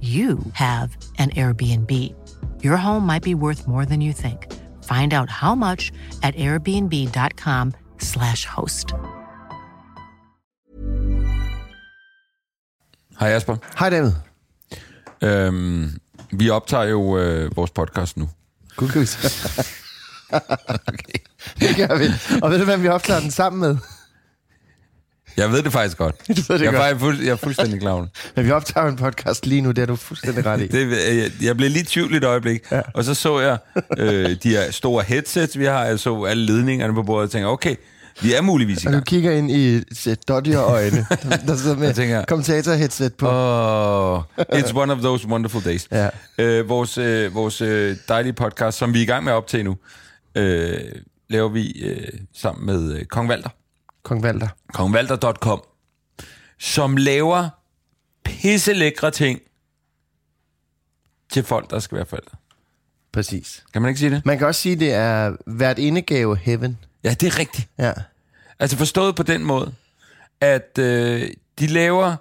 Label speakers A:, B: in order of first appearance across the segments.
A: you have an Airbnb. Your home might be worth more than you think. Find out how much at airbnb.com/slash host.
B: Hej Jasper.
C: Hej David.
B: Øhm, vi optager jo øh, vores podcast nu.
C: God quiz. okay. Det gør vi. Og ved du, hvem vi optager den sammen med?
B: Jeg ved det faktisk godt.
C: Du ved det
B: jeg, er
C: godt.
B: faktisk fuld, jeg er fuldstændig klar.
C: Men vi optager en podcast lige nu, det er du fuldstændig ret i.
B: det jeg, jeg blev lige tvivl i et øjeblik, ja. og så så jeg øh, de her store headsets, vi har. Jeg så alle ledningerne på bordet og tænkte, okay, vi er muligvis i
C: Og du
B: gang.
C: kigger ind i sæt øjne, der, der sidder med
B: tænker-
C: kommentator-headset på.
B: Oh, it's one of those wonderful days.
C: Ja.
B: Øh, vores øh, vores øh, dejlige podcast, som vi er i gang med at optage nu, øh, laver vi øh, sammen med øh, Kong Valter.
C: Kong Valter.
B: kongvalter.com, som laver pisselækre ting til folk, der skal være forældre.
C: Præcis.
B: Kan man ikke sige det?
C: Man kan også sige, det er hvert indegave heaven.
B: Ja, det er rigtigt.
C: Ja.
B: Altså forstået på den måde, at øh, de laver,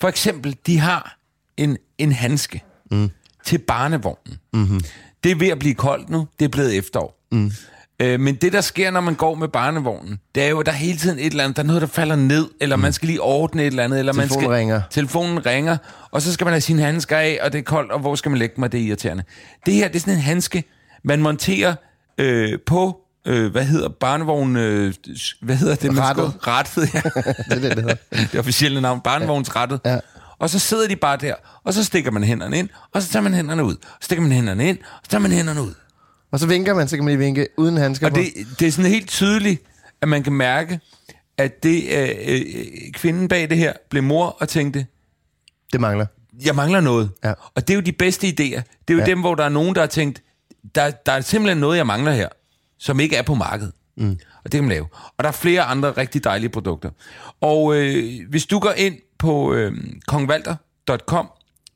B: for eksempel, de har en, en handske mm. til barnevognen. Mm-hmm. Det er ved at blive koldt nu, det er blevet efterår. Mm. Øh, men det, der sker, når man går med barnevognen, det er jo, at der er hele tiden et eller andet, der er noget, der falder ned, eller mm. man skal lige ordne et eller andet, eller man
C: Telefonen
B: skal,
C: ringer.
B: telefonen ringer, og så skal man have sine handsker af, og det er koldt, og hvor skal man lægge mig, det er irriterende. Det her, det er sådan en handske, man monterer øh, på, øh, hvad hedder barnevognen, øh, hvad hedder det? man
C: Rattet.
B: skal- Rattet, ja.
C: Det er det, det hedder.
B: det officielle navn, barnevognsrettet.
C: Ja.
B: Og så sidder de bare der, og så stikker man hænderne ind, og så tager man hænderne ud. Så stikker man hænderne ind, og så tager man hænderne ud.
C: Og så vinker man, så kan man lige vinke uden handsker
B: Og
C: på.
B: det, det er sådan helt tydeligt, at man kan mærke, at det, øh, øh, kvinden bag det her blev mor og tænkte,
C: det mangler.
B: jeg mangler noget.
C: Ja.
B: Og det er jo de bedste idéer. Det er jo ja.
C: Ja.
B: dem, hvor der er nogen, der har tænkt, der, der er simpelthen noget, jeg mangler her, som ikke er på markedet. Mm. Og det kan man lave. Og der er flere andre rigtig dejlige produkter. Og øh, hvis du går ind på øh, kongvalter.com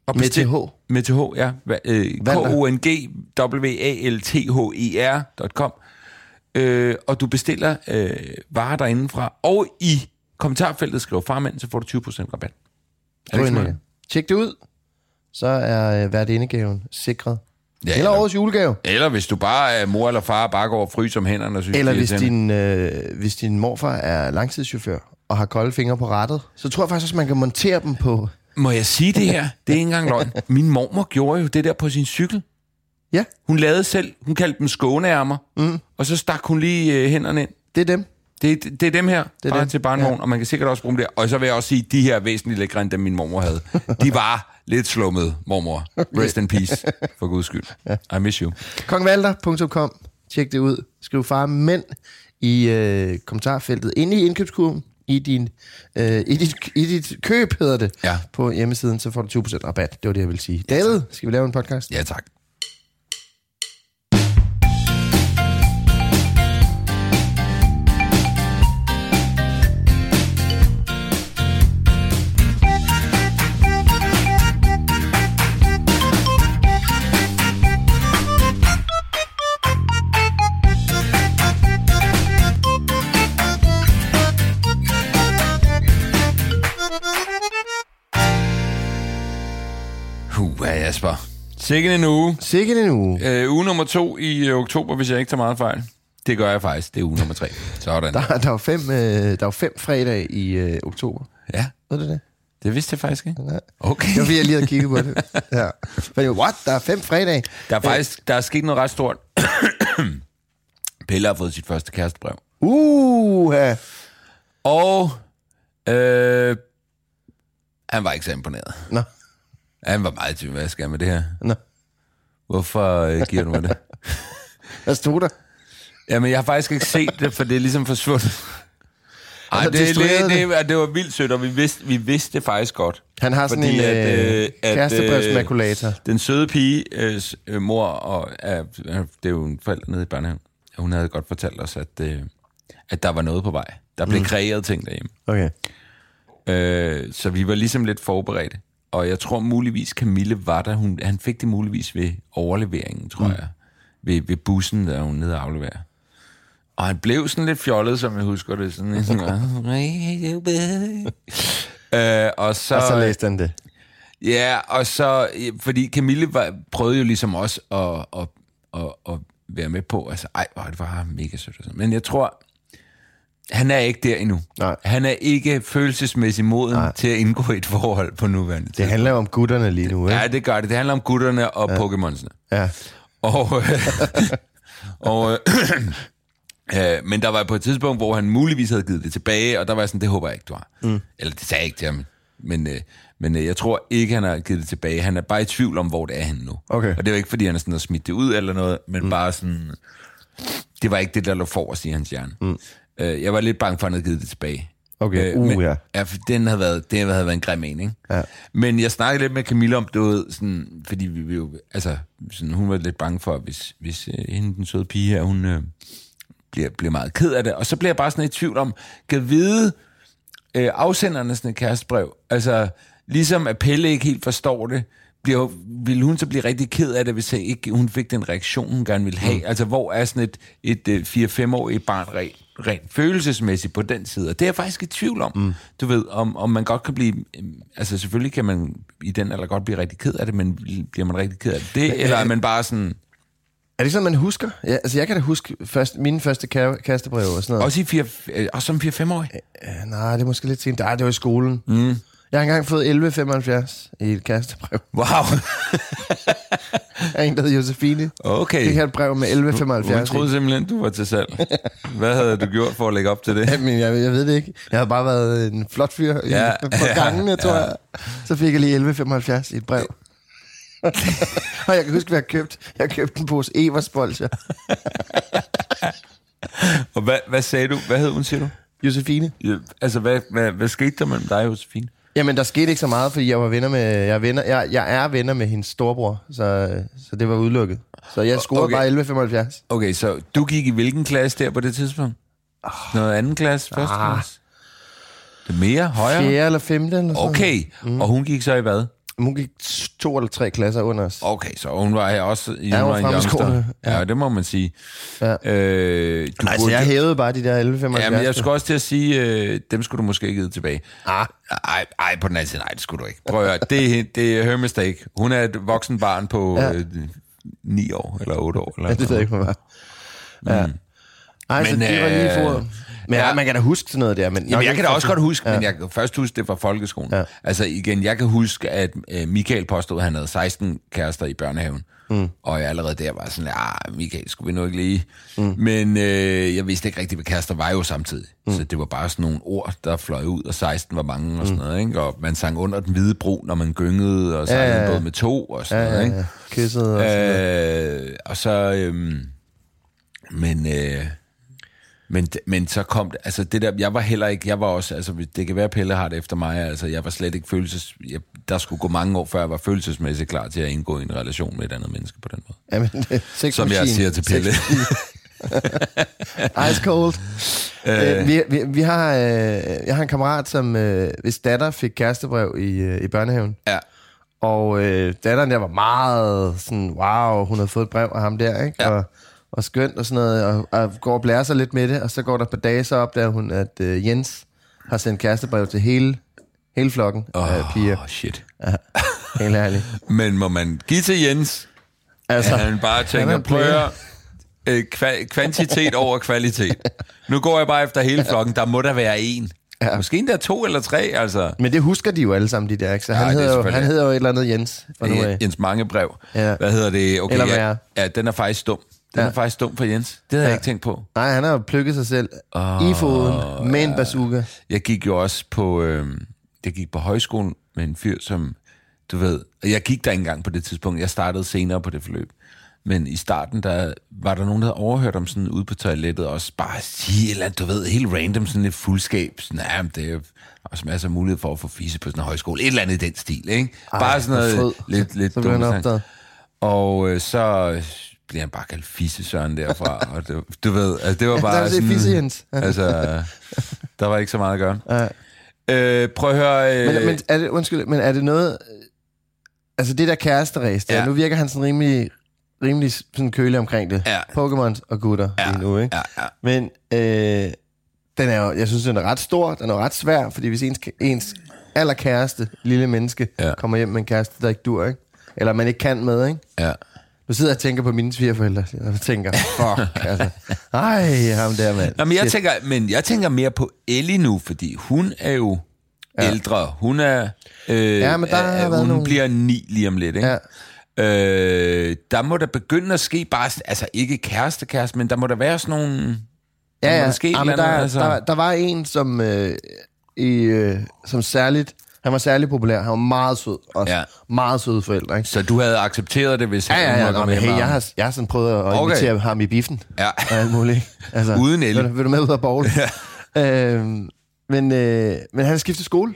B: og
C: Med TH.
B: Med TH, ja. Øh. K-O-N-G-W-A-L-T-H-E-R.com øh, og du bestiller øh, varer derindefra, og i kommentarfeltet skriver farmand, så får du 20% rabat. Er det ikke
C: Tjek det ud. Så er øh, hvert indegaven sikret.
B: Ja,
C: Eller årets julegave.
B: Eller hvis du bare er mor eller far, bare går og fryser om hænderne og synes,
C: Eller
B: er
C: hvis din, øh, hvis din morfar er langtidschauffør og har kolde fingre på rattet, så tror jeg faktisk også, man kan montere dem på...
B: Må jeg sige det her? Det er ikke engang løgn. Min mormor gjorde jo det der på sin cykel.
C: Ja,
B: Hun lavede selv, hun kaldte dem skåneærmer, mm. og så stak hun lige øh, hænderne ind.
C: det er dem.
B: Det, det, det er dem her, det
C: er
B: bare
C: dem.
B: til barnevogn,
C: Ja.
B: og man kan sikkert også bruge dem der. Og så vil jeg også sige, de her er væsentligt lækre end dem, min mormor havde. De var lidt slummede, mormor. Rest in peace, for guds skyld. I miss you.
C: Kongvalter.com. Tjek det ud. Skriv far mænd i øh, kommentarfeltet. Inde i indkøbskurven. I, din, øh, i, dit, I dit køb, hedder det,
B: Ja.
C: på hjemmesiden, så får du 20% rabat. Det var det, jeg ville sige. David, skal vi lave en podcast?
B: Ja, tak. Sikke en uge.
C: Sikkert en uge.
B: Øh, uge nummer to i øh, oktober, hvis jeg ikke tager meget fejl. Det gør jeg faktisk. Det er uge nummer tre. Sådan.
C: Der, der, er jo fem, øh, der er jo fem fredag i øh, oktober.
B: Ja.
C: Ved du det?
B: Det vidste jeg faktisk ikke.
C: Nej.
B: Okay.
C: Det var fordi, jeg lige havde kigget på det. Ja. Men what? Der er fem fredage.
B: Der er faktisk der er sket noget ret stort. Pelle har fået sit første kærestebrev.
C: Uh, ja.
B: Og øh, han var ikke så imponeret.
C: Nå,
B: Han var meget tvivl, hvad skal jeg med det her?
C: nå.
B: Hvorfor øh, giver du mig det?
C: Hvad stod der?
B: Jamen, jeg har faktisk ikke set det, for det er ligesom forsvundet. Ej,
C: Altså,
B: det, det, det, det, var vildt sødt, og vi vidste, vi vidste det faktisk godt.
C: Han har sådan
B: Fordi
C: en
B: at,
C: øh,
B: øh, at,
C: kærestebrevsmakulator.
B: Den søde pige, øh, øh, mor, og øh, det er jo en forælder nede i børnehaven, hun havde godt fortalt os, at, øh, at der var noget på vej. Der blev mm. kreeret ting derhjemme.
C: Okay.
B: Øh, så vi var ligesom lidt forberedte. Og jeg tror muligvis, Camille var der. Hun, han fik det muligvis ved overleveringen, tror mm. jeg. Ved, ved bussen, der hun nede og afleverer. Og han blev sådan lidt fjollet, som jeg husker det. Sådan, sådan øh, og så,
C: Og så læste han det.
B: Ja, og så, fordi Camille var, prøvede jo ligesom også at, at, at, at være med på, altså, ej, hvor det var mega sødt. Men jeg tror, han er ikke der endnu.
C: Nej.
B: Han er ikke følelsesmæssigt moden
C: Nej.
B: Til at indgå et forhold på nuværende
C: Det handler om gutterne lige nu, ikke?
B: Ja, det gør det. Det handler om gutterne og ja. Pokémonsene.
C: Ja.
B: Og, øh, og øh, øh, men der var på et tidspunkt, hvor han muligvis havde givet det tilbage, og der var jeg sådan, det håber jeg ikke, du har. Mm. Eller det sagde jeg ikke til ham. Men, øh, men øh, jeg tror ikke, han har givet det tilbage. Han er bare i tvivl om, hvor det er henne nu.
C: Okay.
B: Og det var ikke, fordi han er sådan har smidt det ud eller noget, men mm. bare sådan... Det var ikke det, der lå forrest i hans hjerne. Mm. Øh, jeg var lidt bange for, at han havde givet det tilbage.
C: Okay, uh,
B: men,
C: ja.
B: Ja, for den havde været, det havde været en grim en, ikke?
C: Ja.
B: Men jeg snakkede lidt med Camilla om det, ved, sådan, fordi vi, vi jo, altså, sådan, hun var lidt bange for, hvis, hvis øh, hende, den søde pige her, hun øh, bliver, bliver meget ked af det. Og så bliver jeg bare sådan i tvivl om, kan vide øh, afsenderne sådan et kærestebrev, altså ligesom at Pelle ikke helt forstår det, bliver, vil hun så blive rigtig ked af det, hvis ikke, hun fik den reaktion, hun gerne ville have? Mm. Altså, hvor er sådan et, et, et 4-5-årigt barn rent, rent følelsesmæssigt på den side? Og det er jeg faktisk i tvivl om. Mm. Du ved, om, om man godt kan blive... øhm, Altså, selvfølgelig kan man i den alder godt blive rigtig ked af det, men bliver man rigtig ked af det? det eller er man bare sådan...
C: Er det sådan, man husker? Ja, altså, jeg kan da huske først, mine første kære, kærestebreve og sådan noget.
B: Også, i 4, øh, også som 4-5-årig?
C: Ja, nej, det er måske lidt sent. Nej, det var i skolen. Mm. Jeg har engang fået 11,75 i et kærestebrev.
B: Wow!
C: af en, der hedder Josefine.
B: Okay.
C: Fik jeg et brev med 11,75
B: Jeg troede simpelthen, du var til salg. Hvad havde du gjort for at lægge op til det?
C: Jamen, jeg, jeg ved det ikke. Jeg havde bare været en flot fyr
B: Ja,
C: på
B: ja,
C: gangene, tror
B: ja.
C: jeg. Så fik jeg lige 11,75 i et brev. og jeg kan huske, hvad jeg købte. Jeg købte en pose Eversbolcher.
B: Og hvad, hvad sagde du? Hvad hed hun, siger du?
C: Josefine.
B: Ja, Altså, hvad, hvad, hvad skete der mellem dig og Josefine?
C: Jamen, der skete ikke så meget, fordi jeg var venner med... Jeg er, venner, jeg, jeg er venner med hendes storebror, så, så det var udelukket. Så jeg scorede
B: Okay.
C: bare 11,75.
B: Okay, så du gik i hvilken klasse der på det tidspunkt? Noget anden klasse? Første
C: Ah.
B: klasse? Det er mere? Højere?
C: Fjerde eller femte eller sådan
B: Okay, mm. og hun gik så i hvad?
C: Hun gik to eller tre klasser under os.
B: Okay, så hun var her også i
C: Ja, hun var
B: en youngster. Ja. ja, det må man sige.
C: Ja.
B: Øh, du
C: Nej, så jeg hævede bare de der 11,75.
B: Ja, men jeg skulle også til at sige, øh, dem skulle du måske ikke give tilbage.
C: Ah.
B: Ej, ej, på den anden side, nej, det skulle du ikke. Prøv at høre, det, det er her mistake. Hun er et voksen barn på
C: Ja.
B: øh, 9 år, eller 8 år. Eller
C: Ja, det ved jeg ikke, hvad var. Ja. Ej, så
B: Men,
C: det var lige
B: øh,
C: for. Men ja. man kan da huske sådan noget der. Men
B: Jamen, jeg kan da også godt huske,
C: Ja.
B: men jeg kan først huske det fra folkeskolen.
C: Ja.
B: Altså igen, jeg kan huske, at øh, Michael påstod, at han havde 16 kærester i børnehaven. Mm. Og jeg allerede der var sådan, ja, Michael, skulle vi nu ikke lige? Mm. Men øh, jeg vidste ikke rigtigt, hvad kærester var jo samtidig. Mm. Så det var bare sådan nogle ord, der fløj ud, og 16 var mange og sådan noget. Ikke? Og man sang under den hvide bro, når man gyngede, og sejlede
C: Ja,
B: ja,
C: ja,
B: både med to og sådan
C: Ja,
B: noget.
C: ja,
B: Ikke?
C: ja. Kysset og sådan noget.
B: Øh, og så... Øhm, men... Øh, men, men så kom det, altså det der, jeg var heller ikke, jeg var også, altså det kan være, Pelle har det efter mig, altså jeg var slet ikke følelses, jeg, der skulle gå mange år, før jeg var følelsesmæssigt klar til at indgå i en relation med et andet menneske på den måde.
C: Jamen, det er sex
B: Som jeg siger til Pelle.
C: Ice cold. Øh, vi, vi, vi har, øh, jeg har en kammerat, som øh, hvis datter fik kærestebrev i, øh, i børnehaven.
B: Ja,
C: Og øh, datteren der var meget sådan, wow, hun havde fået et brev af ham der, ikke?
B: Ja.
C: Og, og skønt og sådan noget, og, og går og blærer sig lidt med det, og så går der par dage, så opdager hun, at øh, Jens har sendt kærestebrev til hele, hele flokken
B: åh,
C: af piger.
B: oh, shit.
C: Helt ærligt.
B: Men må man give til Jens,
C: Altså,
B: at han bare tænker,
C: er
B: prøv øh, kva- kvantitet over kvalitet. Nu går jeg bare efter hele flokken, der må der være en. Ja. Måske endda to eller tre, altså.
C: Men det husker de jo alle sammen, de der, ikke? Så han,
B: Ja, er
C: hedder jo, han hedder jo et eller andet Jens fra nu af.
B: Jens Mange brev.
C: Ja.
B: Hvad hedder det? Okay,
C: Eller
B: ja,
C: værre.
B: ja, den er faktisk dum. Den
C: Ja.
B: er faktisk dum for Jens. Det havde ja. Jeg ikke tænkt på.
C: Nej, han har jo plukket sig selv oh, i foden med en bazooka.
B: Jeg gik jo også på, øh, jeg gik på højskolen med en fyr, som, du ved, og jeg gik der ikke engang på det tidspunkt. Jeg startede senere på det forløb. Men i starten, der var der nogen, der havde overhørt om sådan ude på toilettet, også bare sige et eller du ved, helt random, sådan lidt fuldskab. Sådan, ja, men det er også masser af mulighed for at få fisse på sådan en højskole. Et eller andet i den stil, ikke?
C: Ej,
B: bare sådan noget
C: frød.
B: lidt, lidt
C: Så
B: dumt. Og øh, så bliver han bare kaldt fisse Søren derfra. og det, du ved, altså, det var
C: Der
B: bare
C: er
B: sådan...
C: Fisse Jens.
B: altså, der var ikke så meget at gøre.
C: Ja.
B: Øh, prøv at høre... Øh,
C: Men, men, er det, undskyld, men er det noget... Altså det der kæresteræs, der,
B: Ja.
C: nu virker han sådan rimelig, rimelig sådan kølig omkring det.
B: Ja.
C: Pokémon og gutter
B: Ja.
C: lige nu, ikke?
B: Ja, ja.
C: Men øh, den er jo, jeg synes, den er ret stor, den er ret svær, fordi hvis ens, ens allerkæreste lille menneske
B: ja.
C: kommer hjem med en kæreste, der ikke dur, ikke? Eller man ikke kan med, ikke?
B: ja.
C: Nu sidder jeg og tænker på mine svigerforældre, og jeg tænker, fuck, altså. Ej, ham der, mand.
B: Nå, men jeg tænker, men jeg tænker mere på Ellie nu, fordi hun er jo ja. ældre. Hun er... Øh,
C: Ja, men der har
B: er,
C: været
B: hun
C: nogle-
B: bliver ni lige om lidt, ikke?
C: Ja.
B: Øh, der må der begynde at ske bare, altså ikke kæreste, kæreste, men der må der være sådan nogle...
C: Ja, ja.
B: der ske et
C: Jamen,
B: eller
C: der, altså. der, der var en, som, øh, i, øh, som særligt... Han var særlig populær. Han var meget sød. Også.
B: Ja.
C: Meget søde forældre, ikke?
B: Så du havde accepteret det, hvis
C: Ja, ja,
B: hun
C: ja.
B: var kommet
C: hey, jeg har, jeg har sådan prøvet at
B: Okay.
C: invitere ham i biffen.
B: Ja.
C: Og alt muligt. Altså,
B: Uden el.
C: Vil, du- vil du med ud og bowl? Ja. øhm, men, øh, men han har skiftet skole.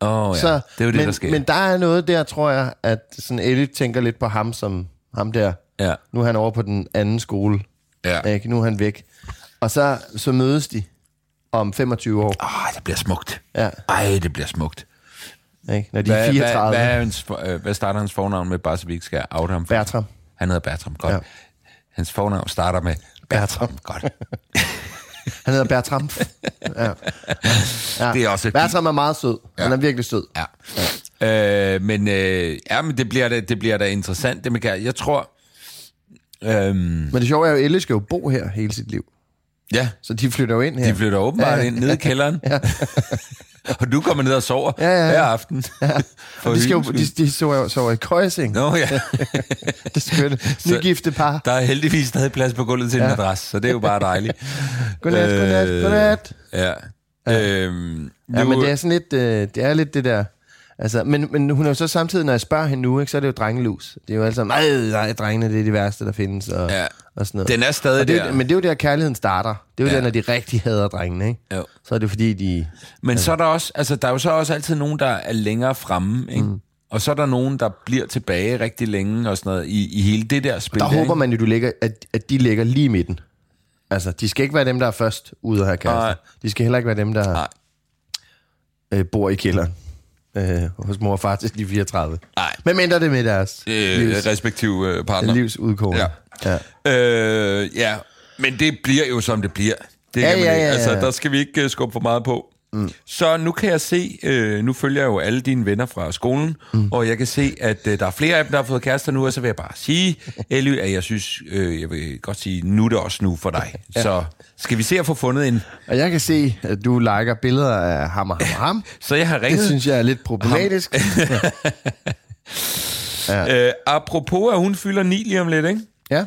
B: Åh oh, ja,
C: så,
B: det er jo det,
C: men,
B: der sker.
C: Men der er noget der, tror jeg, at sådan Ellie tænker lidt på ham som ham der.
B: ja,
C: Nu er han over på den anden skole.
B: ja.
C: Ikke? Nu er han væk. Og så, så mødes de om 25 år.
B: Åh, det bliver smukt.
C: Ja,
B: Ej, det bliver smukt.
C: Ikke? Når de er
B: Hvad,
C: 34.
B: hvad, hvad, er hans, øh, hvad starter hans fornavn med, bare så vi ikke skal out ham?
C: Bertram.
B: Han hedder Bertram, godt. Ja.
C: Ja.
B: Hans fornavn starter med
C: Bertram.
B: Godt.
C: Han hedder Bertram. ja. ja.
B: Det er også
C: Bertram er meget sød. Ja. Han er virkelig sød.
B: Ja. Øh, men, øh, ja, men det bliver da, det bliver da interessant, det med. Jeg tror... Øhm,
C: Men det sjove er jo, at Elle skal jo bo her hele sit liv.
B: Ja,
C: Så de flytter jo ind her.
B: de flytter åbenbart
C: Ja.
B: ind ned i kælderen.
C: Ja.
B: og du kommer ned og sover
C: Ja, ja, ja.
B: hver aften. Ja.
C: Og de, skal jo, de, de sover, sover i køjeseng.
B: Nå ja,
C: Det er skønt. Nygifte par.
B: der er heldigvis stadig plads på gulvet til en
C: Ja.
B: madras, så det er jo bare dejligt.
C: Godnat, godnat,
B: Øh,
C: godnat.
B: Ja. Øhm,
C: Ja,
B: nu-
C: men det er sådan lidt, øh, det er lidt det der... Altså, men, men hun er jo så samtidig, når jeg spørger hende nu, ikke, så er det jo drengelus. Det er jo alle sammen, nej, nej, drengene, det er de værste, der findes, og,
B: Ja.
C: og sådan noget.
B: Den er stadig
C: og det, er
B: der.
C: Men det er jo der, kærligheden starter. Det er jo
B: Ja.
C: der, når de rigtig hader drengene, ikke?
B: Jo.
C: Så er det fordi, de...
B: Men så er der også, altså der er jo så også altid nogen, der er længere fremme, ikke? Mm. Og så er der nogen, der bliver tilbage rigtig længe og sådan noget i, i hele det der spil.
C: Der
B: ikke?
C: håber man jo, du ligger, at, at de ligger lige i midten. Altså, de skal ikke være dem, der er først ude og have kærester.
B: Nej.
C: De skal heller ikke være dem, der øh, bor i kælderen. Øh, hos mor og far til de 34.
B: Nej.
C: Men mindre det med deres
B: Øh,
C: livs,
B: respektive øh, partner.
C: livs udkårne.
B: Ja.
C: ja.
B: Øh, ja, men det bliver jo, som det bliver. Det
C: Ja,
B: kan man
C: ja,
B: ikke.
C: ja,
B: Altså,
C: ja.
B: der skal vi ikke uh, skubbe for meget på. Mm. Så nu kan jeg se, øh, nu følger jeg jo alle dine venner fra skolen, mm. og jeg kan se, at øh, der er flere af dem, der har fået kærester nu, og så vil jeg bare sige, Elly, at jeg synes, øh, jeg vil godt sige, nu er det også nu for dig. Ja. Så skal vi se at få fundet en...
C: Og jeg kan se, at du liker billeder af ham og ham og ham.
B: Så jeg har ringet...
C: Det synes jeg er lidt problematisk.
B: Øh, apropos, at hun fylder 9 lige om lidt, ikke?
C: ja,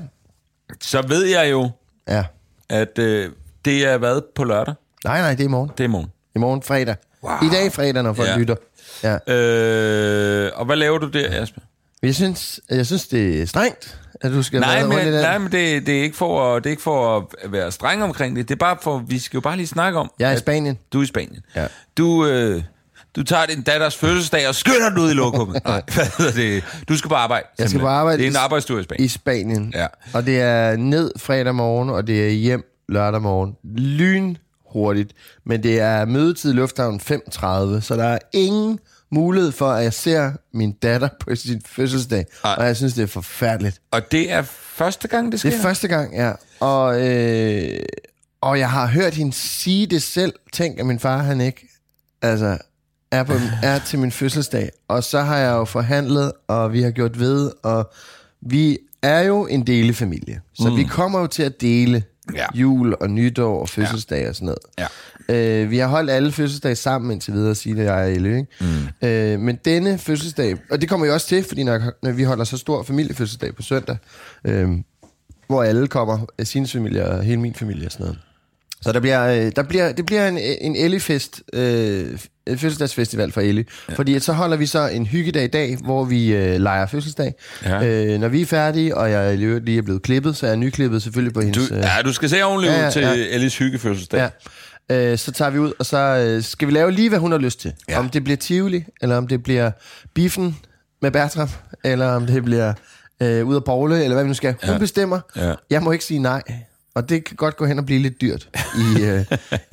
B: så ved jeg jo,
C: ja.
B: at øh, det er hvad på lørdag?
C: Nej, nej, det er i morgen.
B: Det er i morgen.
C: I morgen fredag.
B: Wow.
C: I dag fredag, når folk
B: Ja.
C: lytter. Ja.
B: Øh, og hvad laver du der, Asper?
C: Jeg synes, jeg synes, det er strengt, at du skal
B: Nej, men, nej, men det, det, er ikke for, at- det er ikke for at være streng omkring det. Det er bare for, vi skal jo bare lige snakke om,
C: Jeg er i Spanien.
B: du er i Spanien.
C: Ja.
B: Du, øh, du tager din datters fødselsdag og skynder den ud i lokummet. Nej, det? Du skal på arbejde.
C: Jeg skal på arbejde
B: Det er en arbejdstur i Spanien.
C: I Spanien.
B: Ja.
C: Og det er ned fredag morgen, og det er hjem lørdag morgen. Lyn hurtigt. Men det er mødetid i lufthavnen 5.30, så der er ingen mulighed for, at jeg ser min datter på sin fødselsdag.
B: Ej.
C: Og jeg synes, det er forfærdeligt.
B: Og det er første gang, det sker?
C: Det er første gang, ja. Og, øh, og jeg har hørt hende sige det selv. Tænk, at min far, han ikke altså, er, på, er til min fødselsdag. Og så har jeg jo forhandlet, og vi har gjort ved, og vi er jo en delefamilie. Så mm. vi kommer jo til at dele
B: Ja.
C: Jul og nytår og fødselsdag og sådan noget.
B: Ja.
C: Øh, vi har holdt alle fødselsdage sammen indtil videre, sige det, jeg og Elle, ikke? Mm. Øh, men denne fødselsdag, og det kommer jo også til, fordi når, når vi holder så stor familiefødselsdag på søndag, øh, hvor alle kommer, sin familie og hele min familie og sådan noget. Så der bliver, øh, der bliver, det bliver en, en Ellie-fest, øh, fødselsdagsfestival for Ellie. Ja. Fordi at så holder vi så en hyggedag i dag, hvor vi øh, leger fødselsdag.
B: Ja.
C: Øh, når vi er færdige, og jeg lige er blevet klippet, så er jeg nyklippet selvfølgelig på hendes...
B: Du,
C: øh,
B: ja, du skal se ordentligt
C: Ja,
B: ud til
C: ja.
B: Ellis hyggefødselsdag.
C: Ja. Øh, så tager vi ud, og så øh, skal vi lave lige, hvad hun har lyst til.
B: Ja.
C: Om det bliver Tivoli, eller om det bliver biffen med Bertram, eller om det bliver øh, ud af Pogle, eller hvad vi nu skal. Hun
B: Ja.
C: bestemmer.
B: Ja.
C: Jeg må ikke sige nej. Og det kan godt gå hen og blive lidt dyrt i, øh,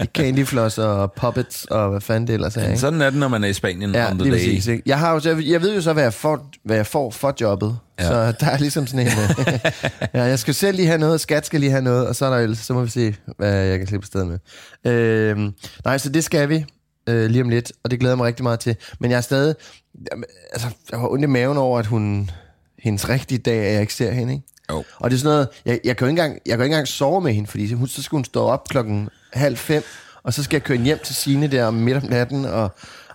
C: i candyfloss og puppets og hvad fanden det ellers er. Ikke?
B: Sådan er det, når man er i Spanien
C: Ja,
B: on the day.
C: præcis. Ikke? Jeg, har jo, jeg, jeg ved jo så, hvad jeg får, hvad jeg får for jobbet.
B: Ja.
C: Så der er ligesom sådan en... øh, ja, jeg skal selv lige have noget, skat skal lige have noget, og så, er der, så må vi se, hvad jeg kan slippe afsted med. Øh, nej, så det skal vi øh, lige om lidt, og det glæder jeg mig rigtig meget til. Men jeg er stadig... Jamen, altså, jeg har ondt i maven over, at hun... Hendes rigtige dag, at jeg ikke ser hende, ikke?
B: Jo.
C: Og det er sådan noget, jeg, jeg, kan jo ikke engang, jeg kan jo ikke engang sove med hende, fordi hun, så skal hun stå op klokken halv fem, og så skal jeg køre hjem til sine der om midt om natten, og,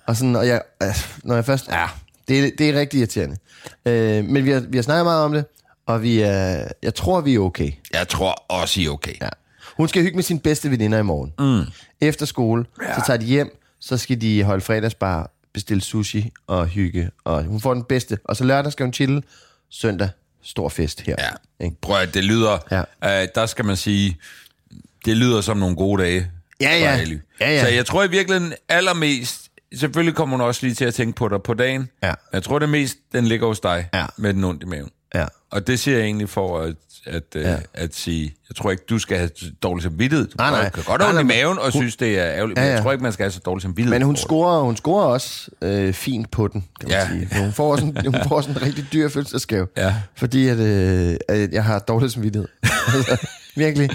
C: og sådan, og jeg, altså, når jeg først, ja, det, er- det er rigtig irriterende. Øh, men vi har, vi har snakket meget om det, og vi er, jeg tror, vi er okay.
B: Jeg tror også, I er okay.
C: Ja. Hun skal hygge med sine bedste veninder i morgen. Mm. Efter skole, ja. så tager de hjem, så skal de holde fredagsbar, bestille sushi og hygge, og hun får den bedste. Og så lørdag skal hun chille, søndag stor fest her.
B: Ja.
C: Ikke?
B: Prøv at det lyder...
C: Ja.
B: Øh, der skal man sige, det lyder som nogle gode dage.
C: Ja, ja.
B: for Ali.
C: Ja, ja.
B: Så jeg tror i virkeligheden allermest... Selvfølgelig kommer hun også lige til at tænke på dig på dagen.
C: Ja.
B: Jeg tror det mest, den ligger hos dig
C: Ja.
B: med den ondt i maven.
C: Ja.
B: Og det siger jeg egentlig for at, at, ja.
C: Ja.
B: at sige, jeg tror ikke, du skal have dårlig samvittighed. Du
C: Nej, nej.
B: kan godt have i maven og synes, det er ærgerligt, men
C: Ja, ja.
B: jeg tror ikke, man skal have så dårlig samvittighed.
C: Men hun scorer, hun scorer også øh, fint på den, kan man
B: Ja.
C: sige. Hun får, også en, hun får også en rigtig dyr fødselsdagsgave.
B: Ja.
C: Fordi at, øh, at jeg har dårlig samvittighed. altså, virkelig.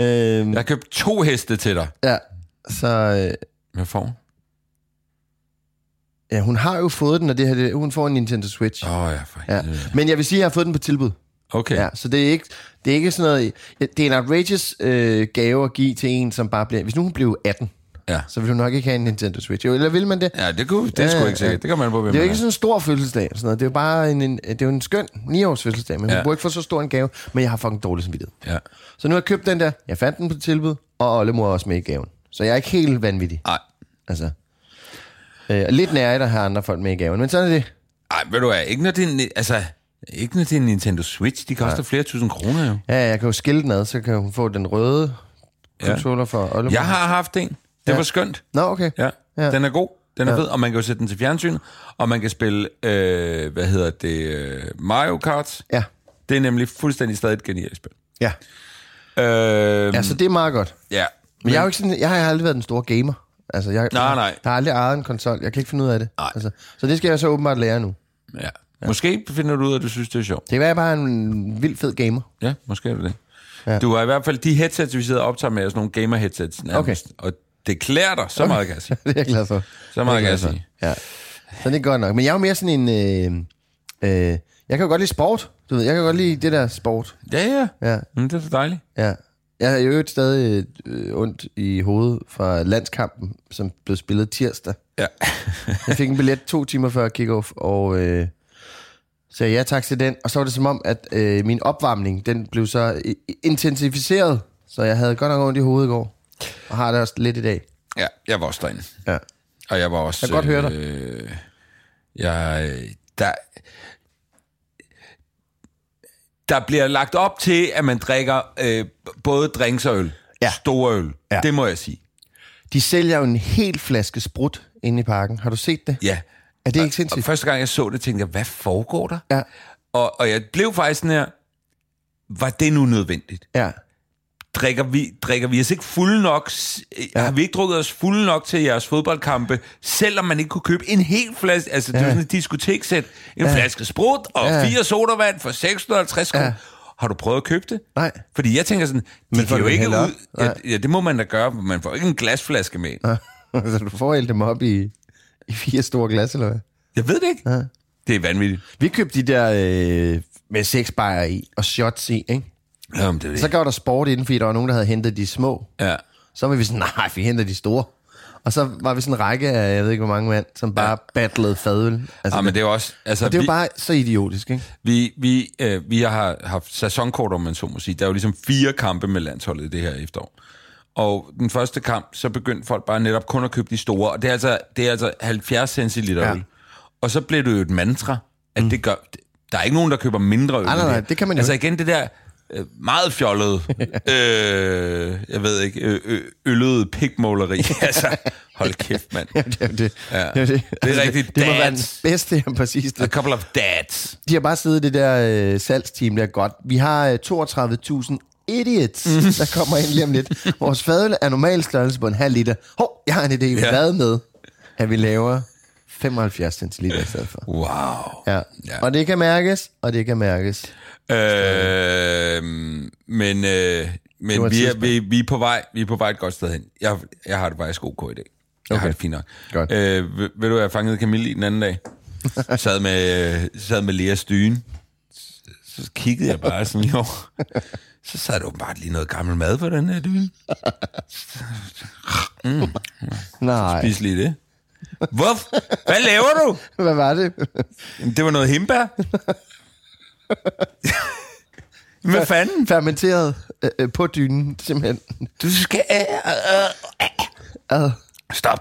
C: Øh,
B: Jeg har købt to heste til dig.
C: ja, så øh,
B: Hvad får hun?
C: Ja, hun har jo fået den, og det her, det, hun får en Nintendo Switch.
B: Åh oh, ja, for
C: Ja.
B: helvede.
C: Men jeg vil sige, at jeg har fået den på tilbud.
B: Okay.
C: Ja, så det er ikke, det er ikke sådan noget... Det er en outrageous øh, gave at give til en, som bare bliver... Hvis nu hun blev 18,
B: Ja.
C: så vil hun nok ikke have en Nintendo Switch. Jo, Eller vil man det?
B: Ja, det, kunne, det er
C: Ja,
B: sgu ikke sikkert.
C: ja.
B: Det kan man på,
C: Det er jo ikke sådan en stor fødselsdag. Sådan noget. Det er jo bare en, en, det er jo en skøn 9-års fødselsdag, men hun
B: Ja.
C: burde ikke få så stor en gave, men jeg har fucking dårlig samvittighed.
B: Ja.
C: Så nu har jeg købt den der, jeg fandt den på tilbud, og Olle er også med i gaven. Så jeg er ikke helt vanvittig.
B: Nej.
C: Altså, øh, lidt nær at have andre folk med i gaven, men sådan er det.
B: Ej, ved du hvad, ikke når det er, altså, ikke når det er en Nintendo Switch, de koster flere tusind kroner jo.
C: Ja, jeg kan jo skille den ad, så kan hun få den røde
B: Ja.
C: controller for Olle.
B: Jeg har haft en. Det
C: Ja.
B: var skønt.
C: Nå, okay.
B: Ja.
C: Ja.
B: Den er god. Den er
C: Ja.
B: fed, og man kan jo sætte den til fjernsyn, og man kan spille, øh, hvad hedder det, øh, Mario Kart.
C: Ja.
B: Det er nemlig fuldstændig stadig et genialt spil.
C: Ja.
B: Øh,
C: ja, så det er meget godt.
B: ja.
C: Men jeg, er jo ikke sådan, jeg har aldrig været den store gamer. Altså, jeg,
B: Nej, nej.
C: Jeg har aldrig ejet en konsol. Jeg kan ikke finde ud af det.
B: Nej.
C: Altså, så det skal jeg så åbenbart lære nu.
B: ja. Måske finder du ud af, at du synes, det er sjovt.
C: Det kan være, jeg bare er en vild fed gamer.
B: Ja, måske er det det.
C: Ja.
B: Du har i hvert fald de headsets, vi sidder og optager med, er sådan nogle gamer-headsets nærmest. Og det klæder dig, så meget kan jeg sige.
C: det er jeg glad for.
B: Så meget kan jeg sige.
C: Ja. Så det er godt nok. Men jeg er jo mere sådan en... Øh, øh, jeg kan jo godt lide sport. Du ved, jeg kan godt lide det der sport.
B: Ja, ja.
C: Ja,
B: Men det er så dejligt.
C: ja. Jeg har jo øvrigt stadig øh, ondt i hovedet fra landskampen, som blev spillet tirsdag.
B: Ja.
C: Jeg fik en billet to timer før kick-off, og øh, sagde ja tak til den. Og så var det som om, at øh, min opvarmning, den blev så intensificeret. Så jeg havde godt nok ondt i hovedet i går. Og har det også lidt i dag.
B: ja, jeg var også derinde.
C: Ja.
B: Og jeg var også...
C: Jeg kan godt høre dig.
B: Øh, jeg, der, der bliver lagt op til, at man drikker øh, både drinks og øl.
C: Ja.
B: Store øl.
C: Ja.
B: Det må jeg sige.
C: De sælger jo en hel flaske sprut inde i parken. Har du set det?
B: Ja.
C: Er det ikke
B: Og
C: sindssygt?
B: første gang, jeg så det, tænkte jeg, hvad foregår der?
C: Ja.
B: Og, og jeg blev faktisk sådan her, var det nu nødvendigt?
C: Ja.
B: Drikker vi, drikker vi os ikke fulde nok, s- ja. har vi ikke drukket os fulde nok til jeres fodboldkampe, selvom man ikke kunne købe en hel flaske, altså ja. det var sådan et diskoteksæt, en ja. Flaske sprut og
C: Ja.
B: fire sodavand for 650 kroner.
C: Ja.
B: Har du prøvet at købe det?
C: Nej.
B: Fordi jeg tænker sådan, de
C: Men får
B: kan jo ikke ud... Ja, ja, det må man da gøre, men man får ikke en glasflaske med. Ja.
C: så du får hældt dem op i, i fire store glas, eller hvad?
B: Jeg ved det ikke.
C: Ja.
B: Det er vanvittigt.
C: Vi købte de der øh, med seks bajer i, og shots i, ikke?
B: Jamen, det er det.
C: Så gav der sport inden, fordi der var nogen, der havde hentet de små.
B: Ja.
C: Så var vi sådan, nej, vi henter de store. Og så var vi sådan en række af, jeg ved ikke hvor mange mand, som bare ja. battlede fadøl. Altså,
B: Ja, men det er også... Altså,
C: og det er jo bare så idiotisk, ikke?
B: vi, vi, øh, vi har haft sæsonkort, om man så må sige. Der er jo ligesom fire kampe med landsholdet i det her efterår. Og den første kamp, så begyndte folk bare netop kun at købe de store. Og det er altså, det er altså 70 centiliter
C: Ja.
B: øl. Og så blev det jo et mantra, at det gør... Der er ikke nogen, der køber mindre øl.
C: Nej, nej, nej, det kan man jo
B: Altså igen, det der meget fjollede, øh, jeg ved ikke, øh, øh, øllede pikmåleri. altså, hold kæft, mand.
C: Ja, det er det.
B: Ja.
C: Det, er, det.
B: Det er rigtigt.
C: Det, det må være den bedste, ja, præcis
B: A
C: det.
B: couple of dads.
C: De har bare siddet i det der øh, salgsteam der godt. Vi har øh, 32.000 idiots,
B: Mhm.
C: der kommer ind lige om lidt. Vores fadøl er normal størrelse på en halv liter. Hov, jeg har en idé.
B: Ja.
C: Hvad med, at vi laver 75 centiliter i stedet for?
B: Wow.
C: Ja.
B: ja.
C: Og det kan mærkes, og det kan mærkes.
B: Øh, men øh, men vi, er, vi, vi, er på vej, vi er på vej et godt sted hen. Jeg, jeg har det faktisk ok i dag. Jeg
C: Okay.
B: har det fint nok.
C: Godt.
B: Øh, ved, ved du, jeg fangede Camille i den anden dag? sad med, sad med Leas dyne. Så, så kiggede jeg bare sådan, jo. Så sad der åbenbart lige noget gammel mad på den her dyne.
C: Nej,
B: Spis lige det. Hvor? Hvad laver du?
C: hvad var det?
B: Det var noget himbær. Hvad fanden?
C: Fermenteret øh, øh, på dynen, simpelthen.
B: Du skal...
C: Ad.
B: Stop.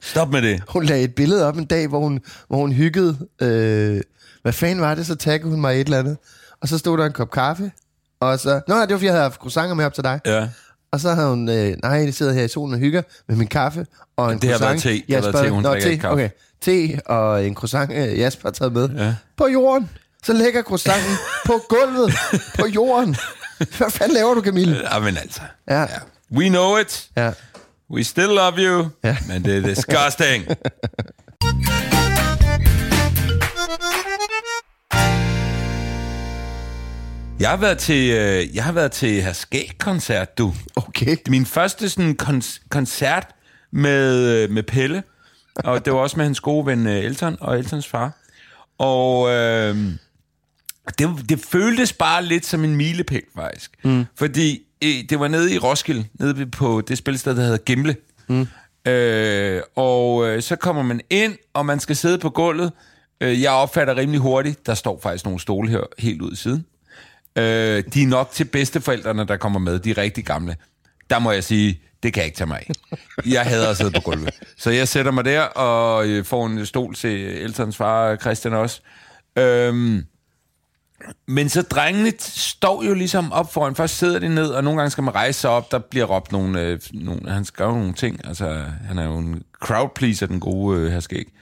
B: Stop med det.
C: Hun lagde et billede op en dag, hvor hun, hvor hun hyggede. Øh, hvad fanden var det? Så taggede hun mig et eller andet. Og så stod der en kop kaffe. Og så... Nå, det var fordi, jeg havde haft croissanter med op til dig.
B: Ja.
C: Og så havde hun... Øh, nej, jeg sidder her i solen og hygger med min kaffe. Og en
B: Det har
C: croissant.
B: været te. Det har været te, hun
C: Nå, te. Okay. Te og en croissant, øh, Jasper har taget med.
B: Ja.
C: På jorden. Så lægger croissanten på gulvet. På jorden. Hvad fanden laver du, Camille?
B: Ja, men altså.
C: Ja.
B: Ja. We know it.
C: Ja.
B: We still love you.
C: Ja.
B: Men det er disgusting. Jeg har været til, øh, jeg har været til her skæg-koncert, du.
C: Okay.
B: Min første sådan kon- koncert med, øh, med Pelle, og det var også med hans gode ven øh, Elton og Eltons far. Og øh, det, det føltes bare lidt som en milepæl, faktisk. Mm. Fordi øh, det var nede i Roskilde, nede på det spilsted, der hedder Gimle. Mm. Øh, og øh, så kommer man ind, og man skal sidde på gulvet. Øh, jeg opfatter rimelig hurtigt, der står faktisk nogle stole her helt ud i siden. Øh, de er nok til bedsteforældrene, der kommer med. De er rigtig gamle. Der må jeg sige, det kan jeg ikke tage mig af. Jeg hader at sidde på gulvet. Så jeg sætter mig der og øh, får en stol til Eltons far, Christian også. Øhm, men så drengene står jo ligesom op foran. Først sidder de ned, og nogle gange skal man rejse sig op. Der bliver råbt nogle... Øh, nogle han jo nogle ting. Altså, han er jo en crowd pleaser, den gode øh, herskæg.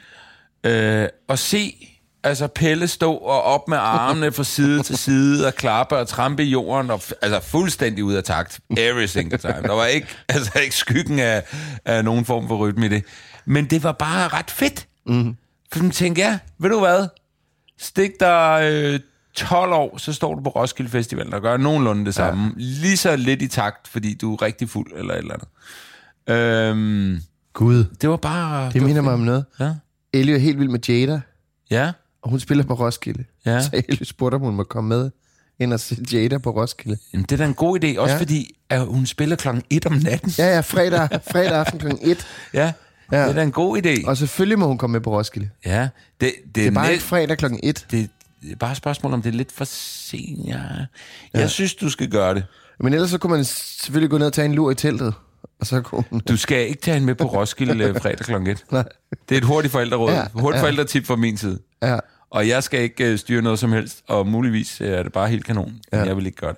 B: Øh, og se altså Pelle stå og op med armene fra side til side og klappe og trampe i jorden, og altså fuldstændig ud af takt. Every single time. Der var ikke, altså ikke skyggen af, af nogen form for rytme i det. Men det var bare ret fedt. Mm. For man tænkte, ja, ved du hvad? Stik dig øh, 12 år, så står du på Roskilde Festival og gør nogenlunde det samme. Ja. Lige så lidt i takt, fordi du er rigtig fuld eller et eller andet. Øhm,
C: Gud.
B: det var bare...
C: Det minder mig om noget.
B: Ja.
C: Ellie er helt vild med Jada,
B: Ja.
C: og hun spiller på Roskilde.
B: Ja.
C: Så Ellie spurgte, om hun må komme med ind og se Jada på Roskilde.
B: Jamen, det er da en god idé, også
C: Ja.
B: fordi at hun spiller klokken 1 om natten.
C: Ja, ja, fredag, fredag aften kl. 1.
B: Ja,
C: Ja.
B: det er da en god idé.
C: Og selvfølgelig må hun komme med på Roskilde.
B: Ja, det, det,
C: Det er bare
B: net,
C: ikke fredag kl. 1.
B: det, det er bare et spørgsmål, om det er lidt for sent. Ja. Jeg synes, du skal gøre det.
C: Men ellers så kunne man selvfølgelig gå ned og tage en lur i teltet. Og så kunne hun...
B: Du skal ikke tage hende med på Roskilde øh, fredag klokken 1.
C: Nej.
B: Det er et hurtigt forældreråd.
C: Ja,
B: Ja, hurtigt
C: ja.
B: forældretip fra min side.
C: Ja.
B: Og jeg skal ikke øh, styre noget som helst, og muligvis øh, er det bare helt kanon. Ja.
C: Ja.
B: Jeg vil ikke gøre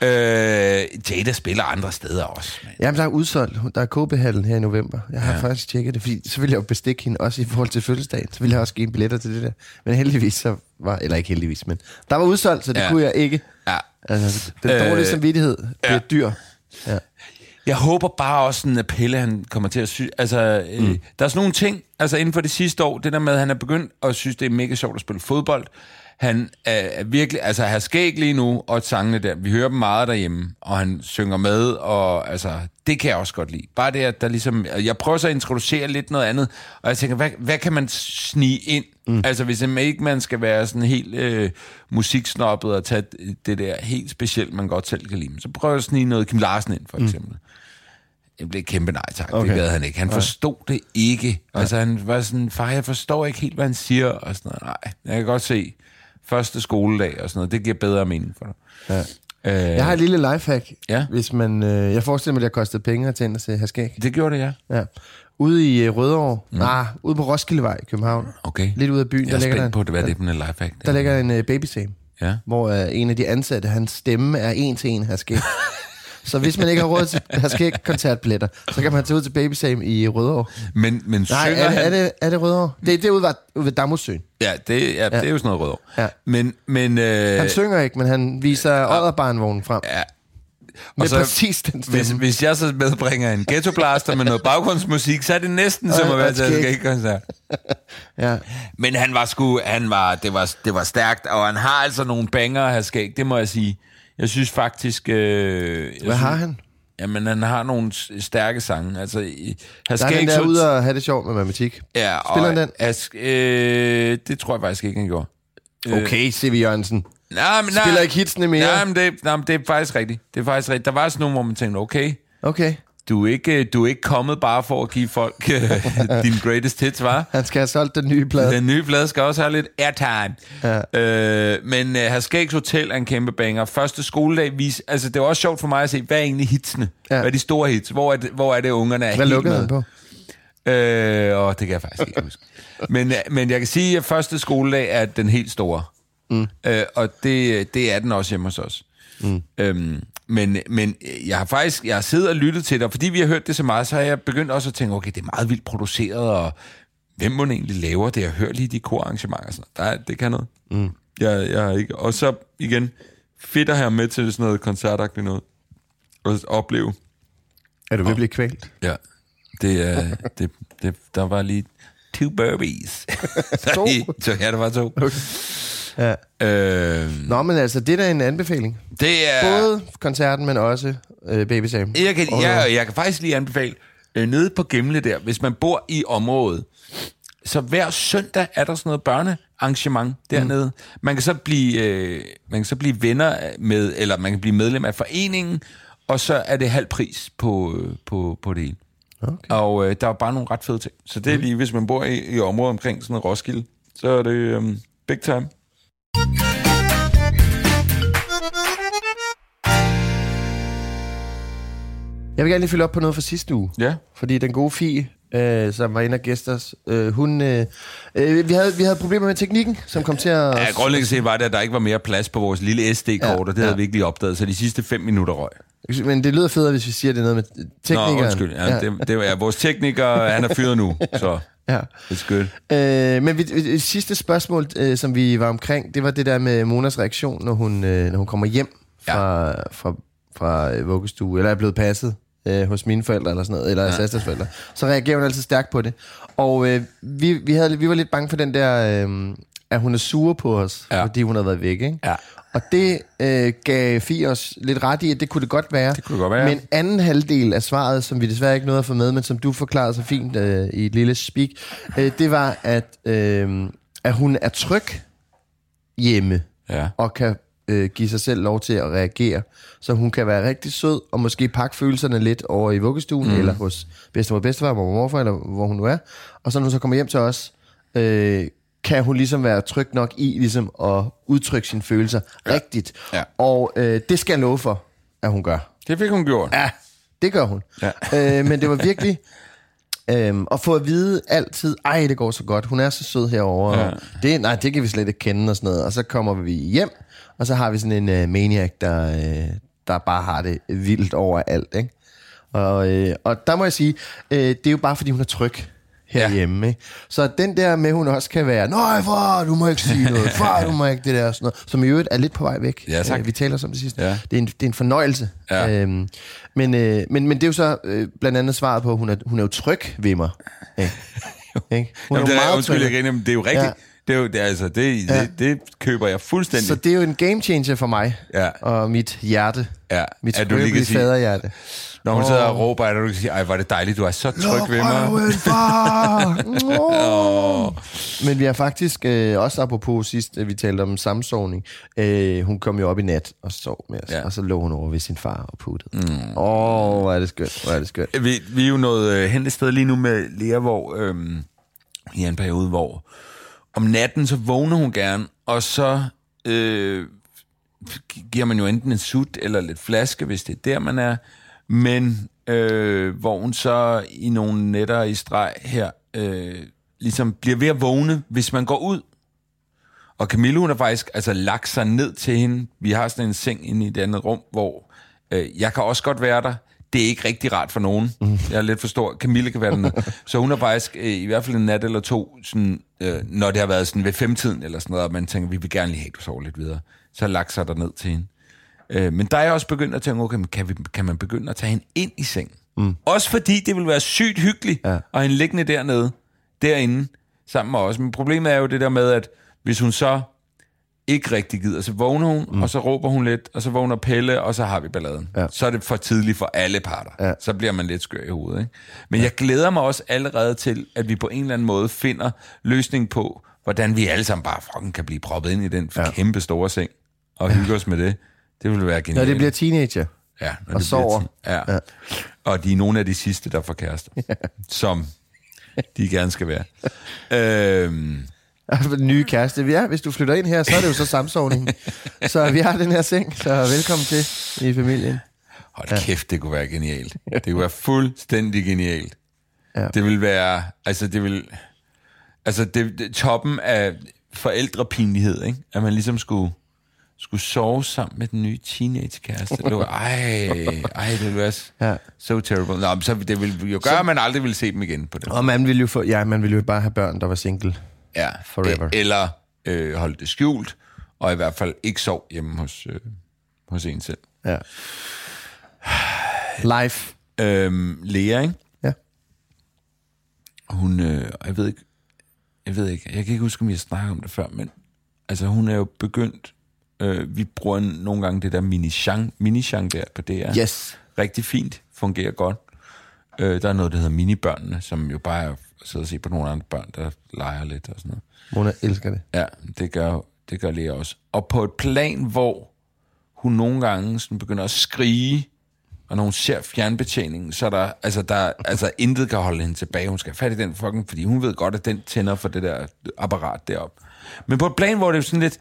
B: det. Øh, Jada spiller andre steder også. Man.
C: Jamen, der er udsolgt. Der er KB-hallen her i november. Jeg har ja. faktisk tjekket det, fordi så ville jeg jo bestikke hende også i forhold til fødselsdagen. Så ville jeg også give hende billetter til det der. Men heldigvis så var... Eller ikke heldigvis, men... Der var udsolgt, så det ja. Kunne jeg ikke.
B: Ja.
C: Altså, den
B: Øh,
C: dårlige samvittighed bliver
B: ja.
C: dyr. Ja.
B: Jeg håber bare også, sådan, at Pelle han kommer til at sy... Altså, mm. øh, der er sådan nogle ting, altså inden for det sidste år, det der med, at han er begyndt at synes, det er mega sjovt at spille fodbold. Han er, virkelig, altså har skæg lige nu, og sangene der, vi hører dem meget derhjemme, og han synger med, og altså, det kan jeg også godt lide. Bare det, at der ligesom, jeg prøver så at introducere lidt noget andet, og jeg tænker, hvad, hvad kan man snige ind? Mm. Altså, hvis man ikke man skal være sådan helt øh, musiksnoppet og tage det der helt specielt, man godt selv kan lide, så prøver jeg at snige noget Kim Larsen ind, for eksempel. Mm. Det blev kæmpe nej tak, okay. det gad han ikke. Han forstod det ikke. Altså, han var sådan, far, jeg forstår ikke helt, hvad han siger, og sådan noget. Nej, jeg kan godt se, første skoledag og sådan noget, det giver bedre mening for dig.
C: Ja.
B: Øh,
C: Jeg har et lille lifehack,
B: Ja.
C: hvis man... Øh, jeg forestiller mig, at det har kostet penge at tænde til Haskæg.
B: Det gjorde det, ja.
C: Ja. Ude i øh, Rødovre, mm. nej, ude på Roskildevej i København,
B: Okay.
C: lidt ude af byen,
B: Jeg
C: der
B: er
C: ligger, der,
B: på, det, hvad det er for en lifehack.
C: der ligger en øh, babysame,
B: Ja.
C: hvor øh, en af de ansatte, hans stemme er en til en Haskæg. så hvis man ikke har råd til Haskæg koncertbilletter, så kan man tage ud til babysame i Rødovre.
B: Men, men
C: Nej,
B: synger
C: er det,
B: han...
C: er, det, er det Rødovre? Det er derude ved, ude ved Damhussøen.
B: Ja, det, ja, det er jo sådan noget rødår.
C: Ja.
B: Men, men... Øh,
C: Han synger ikke, men han viser Odderbarnvognen frem.
B: Ja.
C: Med
B: så-
C: præcis den stemme.
B: Hvis, hvis jeg så medbringer en ghettoblaster med noget baggrundsmusik, så er det næsten som
C: Ja,
B: at være
C: det
B: til en skægkoncert.
C: Ja.
B: Men han var sgu, han var, det var, det var stærkt, og han har altså nogle banger at have skæg, det må jeg sige. Jeg synes faktisk... Øh, jeg
C: Hvad
B: synes,
C: har han?
B: Jamen, han har nogle stærke sange. Altså, i- have
C: Der er
B: så-
C: ude og have det sjovt med matematik.
B: Ja,
C: Spiller han den?
B: As, øh, det tror jeg faktisk ikke, han gjorde.
C: Okay, C.V. Jørgensen.
B: Nej, men, nej,
C: Spiller ikke hitsene mere?
B: Nej, men det, nej, men det er faktisk rigtigt. Det er faktisk rigtigt. Der var sådan nogle, hvor man tænkte, okay,
C: Okay.
B: Du er ikke, du er ikke kommet bare for at give folk øh, din greatest hits, var.
C: Han skal have solgt den nye plade.
B: Den nye plade skal også have lidt airtime.
C: Ja.
B: Øh, men øh, Haskægs Hotel er en kæmpe banger. Første skoledag, vis, altså det var også sjovt for mig at se, hvad er egentlig hitsene?
C: Ja.
B: Hvad er de store hits? Hvor er det, hvor er det ungerne er
C: Hvad lukkede han på?
B: Øh, og det kan jeg faktisk ikke huske. Men, men jeg kan sige, at første skoledag er den helt store. Mm. Øh, og det, det er den også hjemme hos os. Mm. Øhm, men, men jeg har faktisk jeg har siddet og lyttet til det, og fordi vi har hørt det så meget, så har jeg begyndt også at tænke, okay, det er meget vildt produceret, og hvem må egentlig laver det? Jeg hører lige de korarrangementer. Sådan. noget. Der, er- det kan noget. Mm. Jeg, jeg ikke. Og så igen, fedt at have med til sådan noget koncertagtigt noget. Og opleve.
C: Er du ved at blive kvalt?
B: Ja, det er, det, det, der var lige two burpees.
C: To?
B: så, ja, der var to. Okay.
C: Ja.
B: Øh,
C: Nå, men altså, det er da en anbefaling.
B: det er...
C: Både koncerten, men også øh, Baby Sam.
B: Jeg kan, jeg, jeg kan faktisk lige anbefale, øh, nede på Gemle der, hvis man bor i området, så hver søndag er der sådan noget børnearrangement dernede. Mm. Man kan så blive øh, man kan så blive venner med, eller man kan blive medlem af foreningen, og så er det halv pris på, øh, på, på det hele.
C: Okay.
B: Og øh, der er bare nogle ret fede ting. Så det er lige, hvis man bor i, i området omkring sådan noget Roskilde, så er det um, big time.
C: Jeg vil gerne lige følge op på noget fra sidste uge.
B: Ja.
C: Fordi den gode Fie, øh, som var inde og gæste os, øh, hun, øh, øh, vi, havde, vi havde problemer med teknikken, som kom til at...
B: Ja, grundlæggende set var det, at der ikke var mere plads på vores lille SD-kort,
C: Ja,
B: og det havde
C: ja.
B: ja. vi ikke lige opdaget, så de sidste fem minutter røg.
C: Men det lyder federe, hvis vi siger, det er noget med teknikeren.
B: Nå, undskyld. Ja, ja. Det, det var ja, vores tekniker, han er fyret nu, så
C: Ja.
B: it's good.
C: Øh, men vi, vi- sidste spørgsmål, øh, som vi var omkring, det var det der med Monas reaktion, når hun, øh, når hun kommer hjem fra, ja. fra, fra øh, vuggestue, eller er blevet passet øh, hos mine forældre, eller sådan noget, eller ja. Sastas forældre. Så reagerer hun altid stærkt på det. Og øh, vi, vi, havde, vi var lidt bange for den der, øh, at hun er sur på os, ja. Fordi hun havde været væk, ikke?
B: Ja.
C: Og det øh, gav Fie os lidt ret i, at det kunne det godt være.
B: Det kunne det godt være.
C: Men anden halvdel af svaret, som vi desværre ikke nåede at få med, men som du forklarede så fint øh, i et lille speak, øh, det var, at, øh, at hun er tryg hjemme
B: Ja.
C: og kan øh, give sig selv lov til at reagere. Så hun kan være rigtig sød og måske pakke følelserne lidt over i vuggestuen, mm. eller hos bedstemor, bedstefar, mor, morfar, eller hvor hun nu er. Og så når hun så kommer hjem til os, øh, kan hun ligesom være tryg nok i ligesom at udtrykke sine følelser ja. rigtigt.
B: Ja.
C: Og øh, det skal jeg love for, at hun gør.
B: Det fik hun gjort.
C: Ja, det gør hun.
B: Ja.
C: Øh, men det var virkelig... Øhm, at få at vide altid, ej, det går så godt, hun er så sød herovre.
B: Ja.
C: Ja. Det, nej, det kan vi slet ikke kende og sådan noget. Og så kommer vi hjem, og så har vi sådan en uh, maniac, der, uh, der bare har det vildt over alt, ikke? Og, øh, og der må jeg sige, øh, det er jo bare fordi, hun er tryg herhjemme. Ikke? Så den der med, hun også kan være, nej far, du må ikke sige noget, far, du må ikke det der, og sådan noget, som i øvrigt er lidt på vej væk.
B: Ja, tak.
C: Øh, vi taler om det sidste.
B: Ja.
C: Det, er en, det er en fornøjelse.
B: Ja.
C: Øhm, men, øh, men, men det er jo så øh, blandt andet svaret på, at hun er, hun er jo tryg ved mig. Ikke? Ikke? Hun
B: Jamen, det er,
C: meget
B: undskyld, jeg griner, men det er jo rigtigt.
C: Ja.
B: Det er jo, det, er altså, det, ja. det, det køber jeg fuldstændig.
C: Så det er jo en game changer for mig
B: Ja.
C: og mit hjerte.
B: Ja,
C: Mit skrøbelige faderhjerte.
B: Når hun sidder og råber, at du kan sige, ej, er det dejligt, du er så tryg ved mig.
C: far! oh. Men vi har faktisk, øh, også apropos sidst, øh, vi talte om samsovning, øh, hun kom jo op i nat og sov med os,
B: Ja.
C: og så lå hun over ved sin far og puttede. Åh, mm. oh, hvor er det skønt, hvor er det skønt.
B: Vi, vi er jo nået øh, hen et sted lige nu med Lea, hvor øhm, i en periode, hvor om natten, så vågner hun gerne, og så øh, giver man jo enten en sut eller lidt flaske, hvis det er der, man er. Men øh, hvor hun så i nogle nætter i streg her, øh, ligesom bliver ved at vågne, hvis man går ud. Og Camille, hun har faktisk altså, lagt sig ned til hende. Vi har sådan en seng inde i et andet rum, hvor øh, jeg kan også godt være der. Det er ikke rigtig rart for nogen. Jeg er lidt for stor. Camille kan være dernede. Så hun har faktisk øh, i hvert fald en nat eller to, sådan, øh, når det har været sådan ved femtiden eller sådan noget, og man tænker, vi vil gerne lige have, at du sover lidt videre, så lagt sig der ned til hende. Øh, men der er jeg også begyndt at tænke, okay, kan, vi, kan man begynde at tage hende ind i sengen? Mm. Også fordi det vil være sygt hyggeligt ja. at hende liggende dernede, derinde, sammen med os. Men problemet er jo det der med, at hvis hun så ikke rigtig gider, så vågner hun, mm. og så råber hun lidt, og så vågner Pelle, og så har vi balladen.
C: Ja.
B: Så er det for tidligt for alle parter.
C: Ja.
B: Så bliver man lidt skør i hovedet. Ikke? Men ja. jeg glæder mig også allerede til, at vi på en eller anden måde finder løsning på, hvordan vi alle sammen bare fucking kan blive proppet ind i den ja. kæmpe store seng, og hygge os med det. Det ville være
C: Når
B: genialt.
C: det bliver teenager.
B: Ja, når
C: Og
B: det bliver
C: sover.
B: Ja.
C: Ja.
B: ja. Og de er nogle af de sidste, der får kærester. som de gerne skal være. øhm,
C: nye kæreste. Ja, hvis du flytter ind her, så er det jo så samsovning. så vi har den her seng, så velkommen til i familien.
B: hold ja. kæft, det kunne være genialt. Det kunne være fuldstændig genialt.
C: Ja.
B: Det vil være, altså det vil, altså det, det toppen af forældrepinlighed, ikke? At man ligesom skulle, skulle sove sammen med den nye teenage-kæreste. Det var, ej, ej, det ville være
C: Ja.
B: so terrible. Nå, men så det ville jo gøre, at man aldrig ville se dem igen på det.
C: Og man ville jo få, ja, man ville jo bare have børn, der var single.
B: Ja,
C: Forever.
B: E- Eller øh, holde det skjult, og i hvert fald ikke sov hjemme hos, øh, hos en selv.
C: Ja. Life.
B: Øhm, Lea, ikke?
C: Ja.
B: Hun, øh, jeg ved ikke, jeg ved ikke, jeg kan ikke huske, om jeg snakkede om det før, men altså hun er jo begyndt, øh, vi bruger nogle gange det der mini-shang, mini-shang der på DR.
C: Yes.
B: Rigtig fint, fungerer godt. Øh, der er noget, der hedder minibørnene, som jo bare er sidde og se på nogle andre børn, der leger lidt og sådan noget.
C: Mona elsker det.
B: Ja, det gør, det gør Lea også. Og på et plan, hvor hun nogle gange sådan begynder at skrige, og når hun ser fjernbetjeningen, så er der, altså, der, altså intet kan holde hende tilbage. Hun skal have fat i den fucking, fordi hun ved godt, at den tænder for det der apparat deroppe. Men på et plan, hvor det er sådan lidt,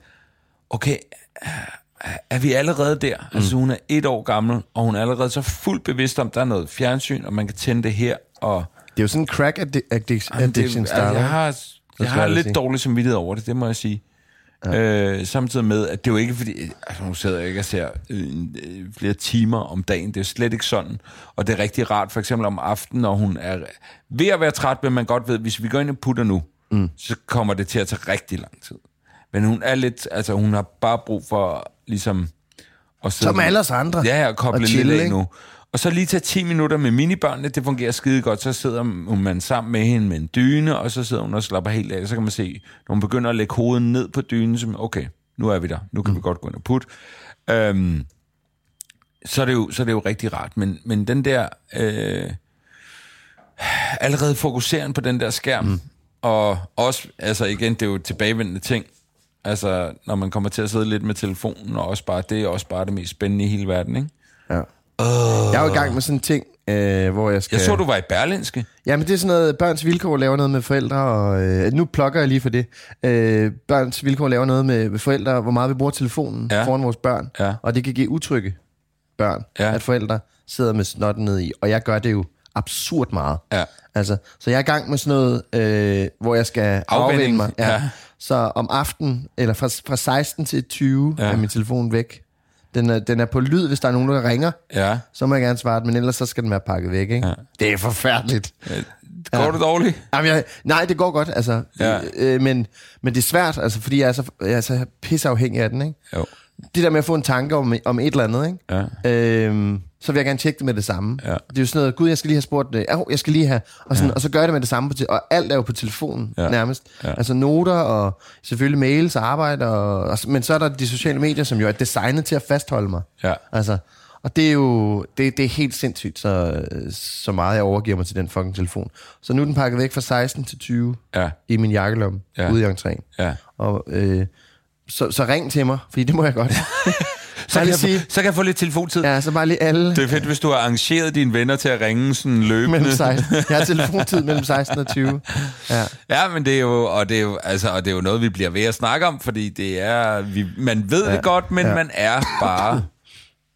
B: okay, er- er vi allerede der? Mm. Altså hun er et år gammel, og hun er allerede så fuldt bevidst om, at der er noget fjernsyn, og man kan tænde det her, og
C: Det er jo sådan en crack addi- addiction,
B: Jamen,
C: addiction
B: det,
C: starter.
B: altså, jeg har, jeg har lidt
C: sige.
B: dårlig samvittighed over det, det må jeg sige. Ja. Øh, samtidig med, at det er jo ikke fordi, altså nu sidder jeg ikke og ser øh, øh, flere timer om dagen, det er slet ikke sådan. Og det er rigtig rart, for eksempel om aftenen, når hun er ved at være træt, men man godt ved, hvis vi går ind og putter nu, mm. så kommer det til at tage rigtig lang tid. Men hun er lidt, altså hun har bare brug for ligesom at sidde...
C: Som alle os andre.
B: Ja, og koble
C: Og
B: lidt
C: chille,
B: af nu. Og så lige tage 10 minutter med minibørnene, det fungerer skide godt. Så sidder man sammen med hende med en dyne, og så sidder hun og slapper helt af. Så kan man se, når hun begynder at lægge hovedet ned på dynen, så okay, nu er vi der. Nu kan mm. vi godt gå ind og putte. Øhm, så, er det jo, så er det jo rigtig rart. Men, men den der... Øh, allerede fokuseren på den der skærm, mm. og også, altså igen, det er jo tilbagevendende ting. Altså, når man kommer til at sidde lidt med telefonen, og også bare, det er også bare det mest spændende i hele verden, ikke?
C: Ja. Jeg er jo i gang med sådan en ting, øh, hvor jeg skal...
B: Jeg så, du var i Berlinske.
C: Ja, men det er sådan noget, Børns Vilkår laver noget med forældre, og øh, nu plukker jeg lige for det. Øh, Børns Vilkår laver noget med, med forældre, hvor meget vi bruger telefonen
B: Ja.
C: ja. foran vores børn.
B: Ja.
C: Og det kan give utrygge børn,
B: Ja.
C: ja. at forældre sidder med snotten ned i. Og jeg gør det jo absurd meget.
B: Ja.
C: Altså, så jeg er i gang med sådan noget, øh, hvor jeg skal afvende mig.
B: ja.
C: Så om aftenen, eller fra, fra 16 til 20,
B: Ja.
C: ja. er min telefon væk. Den er, den er på lyd, hvis der er nogen, der ringer.
B: Ja.
C: Så må jeg gerne svare men ellers så skal den være pakket væk. Ikke?
B: Ja.
C: Det er forfærdeligt.
B: Går ja. det dårligt?
C: Jamen, jeg, nej, det går godt, altså.
B: Ja.
C: Øh, men, men det er svært, altså, fordi jeg er så, jeg er så pisseafhængig af den, ikke?
B: Jo.
C: Det der med at få en tanke om, om et eller andet, ikke?
B: Ja.
C: Øhm, så vil jeg gerne tjekke det med det samme.
B: Ja.
C: Det er jo sådan noget, gud, jeg skal lige have spurgt det. Oh, jeg skal lige have, og, sådan, ja. og så gør jeg det med det samme. På og alt er jo på telefonen
B: Ja.
C: nærmest.
B: Ja.
C: Altså noter og selvfølgelig mails og arbejde. Og, og, men så er der de sociale medier, som jo er designet til at fastholde mig.
B: Ja.
C: Altså, og det er jo det, det er helt sindssygt, så, så meget jeg overgiver mig til den fucking telefon. Så nu er den pakket væk fra 16 til 20
B: Ja.
C: i min jakkelomme
B: Ja.
C: ja. ude i entréen.
B: Ja.
C: Og, øh, så, så ring til mig, fordi det må jeg godt.
B: Så kan, jeg,
C: sige-
B: få- så kan jeg få lidt telefontid.
C: ja, så bare lige alle
B: Det er fedt, hvis du har arrangeret dine venner til at ringe sådan løbende.
C: mellem 16. Jeg har telefontid mellem 16 og 20. Ja.
B: Ja, men det er jo, og det er jo, altså, og det er jo noget, vi bliver ved at snakke om, fordi det er, vi, man ved ja. det godt, men ja.
C: Ja.
B: man er bare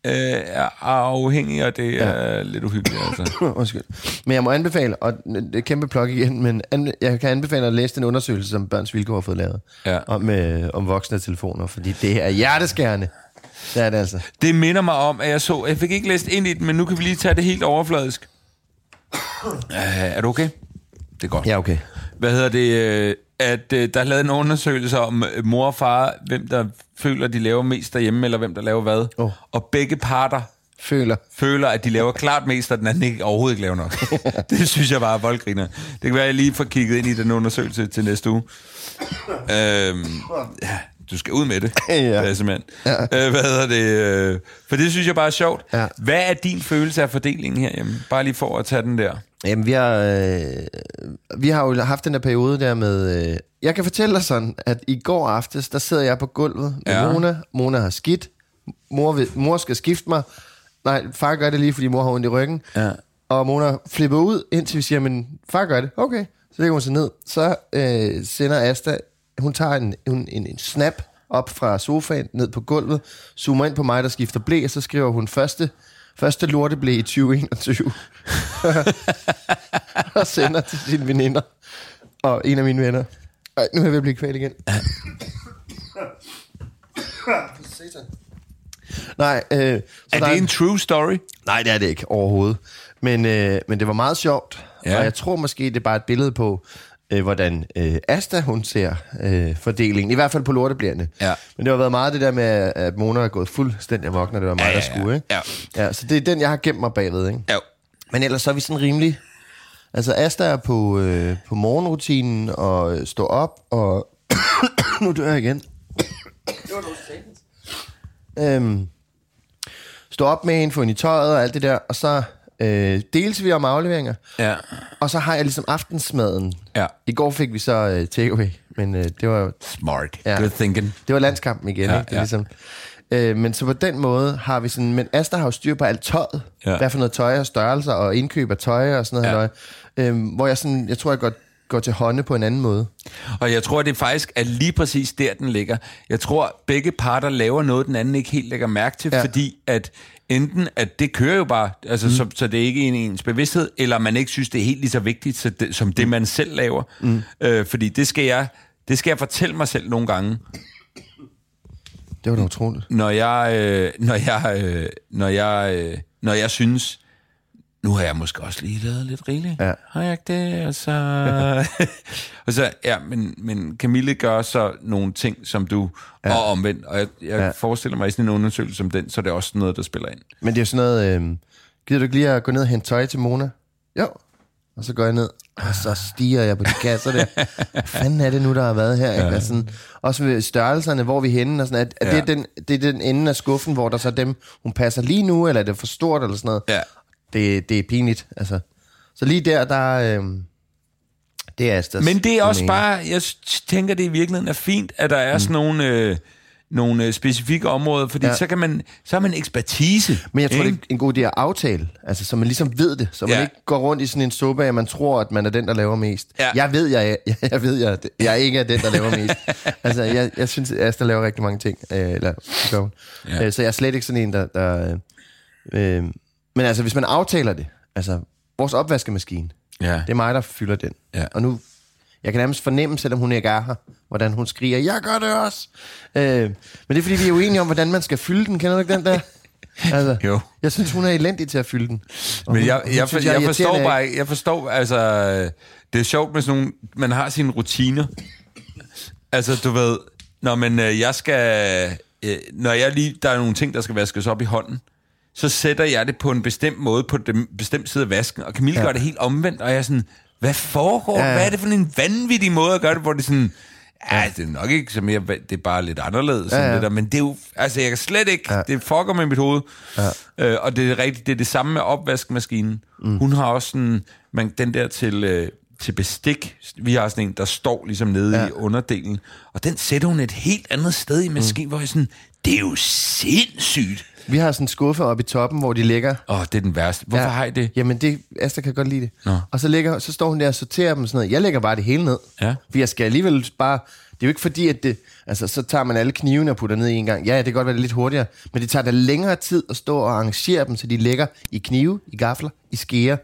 B: øh, er afhængig, og det er lidt uhyggeligt, altså.
C: Undskyld. Men jeg må anbefale, og det er kæmpe plok igen, men an, jeg kan anbefale at læse den undersøgelse, som Børns Vilkår har fået lavet.
B: Ja.
C: Om, øh, om voksne telefoner, fordi det er hjerteskærende. Det er det altså.
B: Det minder mig om, at jeg så, jeg fik ikke læst ind i det, men nu kan vi lige tage det helt overfladisk. Uh, er du okay? Det er godt.
C: Ja, okay.
B: Hvad hedder det? øh, At øh, der er lavet en undersøgelse om mor og far, hvem der føler, de laver mest derhjemme, eller hvem der laver hvad.
C: Åh.
B: Og begge parter
C: Føler.
B: føler, at de laver klart mest, og den anden ikke, overhovedet ikke laver nok. det synes jeg bare er voldgriner. Det kan være, at jeg lige får kigget ind i den undersøgelse til næste uge. Øhm, ja, du skal ud med det,
C: Ja.
B: Bassemand. Ja. Øh, hvad hedder det? øh, For det synes jeg bare er sjovt.
C: Ja.
B: Hvad er din følelse af fordelingen herhjemme? Bare lige for at tage den der.
C: Jamen, vi har, øh, vi har jo haft den der periode der med... Øh, jeg kan fortælle dig sådan, at i går aftes, der sidder jeg på gulvet med
B: Ja.
C: Mona. Mona har skidt. Mor, vil, mor skal skifte mig. Nej, far gør det lige, fordi mor har ondt i ryggen.
B: Ja.
C: Og Mona flipper ud, indtil vi siger, men far gør det. Okay. Så lægger hun sig ned. Så øh, sender Asta, hun tager en, en, en, en snap op fra sofaen ned på gulvet, zoomer ind på mig, der skifter blæ, og så skriver hun første, første lorteblæ i 2021. og sender til sine veninder. Og en af mine venner. Ej, nu er jeg ved at blive kval igen. Nej, øh, så
B: Er
C: der
B: det en true story?
C: Nej, det er det ikke overhovedet. Men, øh, men det var meget sjovt,
B: ja.
C: og jeg tror måske, det er bare et billede på, øh, hvordan øh, Asta, hun ser øh, fordelingen. I hvert fald på lorteblærende.
B: Ja.
C: Men det har været meget det der med, at Mona er gået fuldstændig amok, når det var mig,
B: Ja,
C: der
B: ja, ja.
C: skulle. Ikke?
B: Ja.
C: ja. Så det er den, jeg har gemt mig bagved. Ikke?
B: Ja.
C: Men ellers så er vi sådan rimelig... Altså, Asta er på, øh, på morgenrutinen og øh, står op, og... nu dør jeg igen. øhm, står op med en, få hende i tøjet og alt det der, og så øh, deles vi om afleveringer.
B: Ja.
C: Og så har jeg ligesom aftensmaden.
B: Ja.
C: I går fik vi så øh, takeaway, men øh, det var
B: Smart.
C: Ja.
B: Good thinking.
C: det var landskampen igen,
B: Ja,
C: ikke? Det er
B: ja.
C: ligesom, øh, men så på den måde har vi sådan... Men Asta har jo styr på alt tøjet.
B: Ja.
C: Hvad for noget tøj og størrelser og indkøb af tøj og sådan noget.
B: Ja.
C: Ja. Øh, hvor jeg sådan... Jeg tror, jeg går, går til hånde på en anden måde.
B: Og jeg tror, det faktisk er lige præcis der, den ligger. Jeg tror, begge parter laver noget, den anden ikke helt lægger mærke til. Ja. fordi at enten, at det kører jo bare, altså, mm. så, så det er ikke en ens bevidsthed, eller man ikke synes, det er helt lige så vigtigt så det, som det, man selv laver. Mm. Øh, fordi det skal, jeg, det skal jeg fortælle mig selv nogle gange,
C: Det var da utroligt.
B: når jeg, øh, når jeg, øh, når jeg, øh, når jeg synes, nu har jeg måske også lige lavet lidt rigeligt.
C: Ja.
B: Har jeg ikke det? Og så, og så ja, men, men Camille gør så nogle ting, som du, ja. og omvendt. Og jeg, jeg ja.
C: Ja.
B: forestiller mig, i sådan en undersøgelse som den, så er det også noget, der spiller ind.
C: Men det er jo sådan noget... Øh, gider du ikke lige at gå ned og hente tøj til Mona? Jo. Og så går jeg ned, og så stiger jeg på de kasser der. Hvad fanden er det nu, der har været her? Ikke? Altså, sådan, også ved størrelserne, hvor vi er henne. Og sådan, at, at
B: Ja.
C: det, er den, det er den ende af skuffen, hvor der så er dem, hun passer lige nu, eller er det for stort, eller sådan noget.
B: Ja.
C: Det, det er pinligt, altså. Så lige der, der... Øh, det er Astas
B: Men det er også bare, jeg tænker, det i virkeligheden er fint, at der er mm. sådan nogle, øh, nogle øh, specifikke områder, fordi ja. Så, kan man, så har man ekspertise.
C: Men jeg tror,
B: ikke?
C: det er en god idé at aftale, altså, så man ligesom ved det, så man
B: Ja.
C: ikke går rundt i sådan en suppe af, at man tror, at man er den, der laver mest.
B: Ja.
C: Jeg ved, jeg, jeg, jeg ved, jeg, jeg ikke er den, der laver mest. altså, jeg, jeg synes, at Asta laver rigtig mange ting, øh, eller gør hun.
B: Ja.
C: Øh, så jeg er slet ikke sådan en, der... der øh, øh, men altså, hvis man aftaler det, altså, vores opvaskemaskine,
B: Ja.
C: det er mig, der fylder den.
B: Ja.
C: Og nu, jeg kan nærmest fornemme, selvom hun ikke er her, hvordan hun skriger, jeg gør det også. Øh, men det er, fordi vi er uenige om, hvordan man skal fylde den. Kender du ikke den der? Altså,
B: Jo.
C: Jeg synes, hun er elendig til at fylde den. Og
B: Men
C: hun-
B: jeg,
C: hun
B: jeg,
C: synes,
B: jeg,
C: er
B: jeg forstår bare ikke, jeg forstår, altså, det er sjovt med sådan nogle, man har sine rutiner. Altså, du ved, når man, øh, jeg skal, øh, når jeg lige, der er nogle ting, der skal vaskes op i hånden, så sætter jeg det på en bestemt måde, på en bestemt side af vasken, og Camille ja. gør det helt omvendt, og jeg er sådan, hvad foregår?
C: Ja.
B: Hvad er det for en vanvittig måde at gøre det, hvor det sådan, Ja, det er nok ikke så mere, det er bare lidt anderledes, ja, ja. det der, men det er jo, altså jeg kan slet ikke, ja. det fucker med mit hoved. Ja. Øh, og det er rigtigt, det er det samme med opvaskemaskinen. Mm. Hun har også sådan, man, den der til, øh, til bestik, vi har sådan en, der står ligesom nede ja. i underdelen, og den sætter hun et helt andet sted i maskinen, mm. hvor jeg sådan, det er jo sindssygt.
C: Vi har sådan en skuffe oppe i toppen, hvor de ligger.
B: Åh, oh, det er den værste. Hvorfor ja. har I det?
C: Jamen, det, Asta kan godt lide det.
B: Nå.
C: Og så, ligger, så står hun der og sorterer dem sådan noget. Jeg lægger bare det hele ned.
B: Ja.
C: For jeg skal alligevel bare... Det er jo ikke fordi, at det... Altså, så tager man alle knivene og putter ned i en gang. Ja, det kan godt være lidt hurtigere. Men det tager da længere tid at stå og arrangere dem, så de ligger i knive, i gafler, i skeer.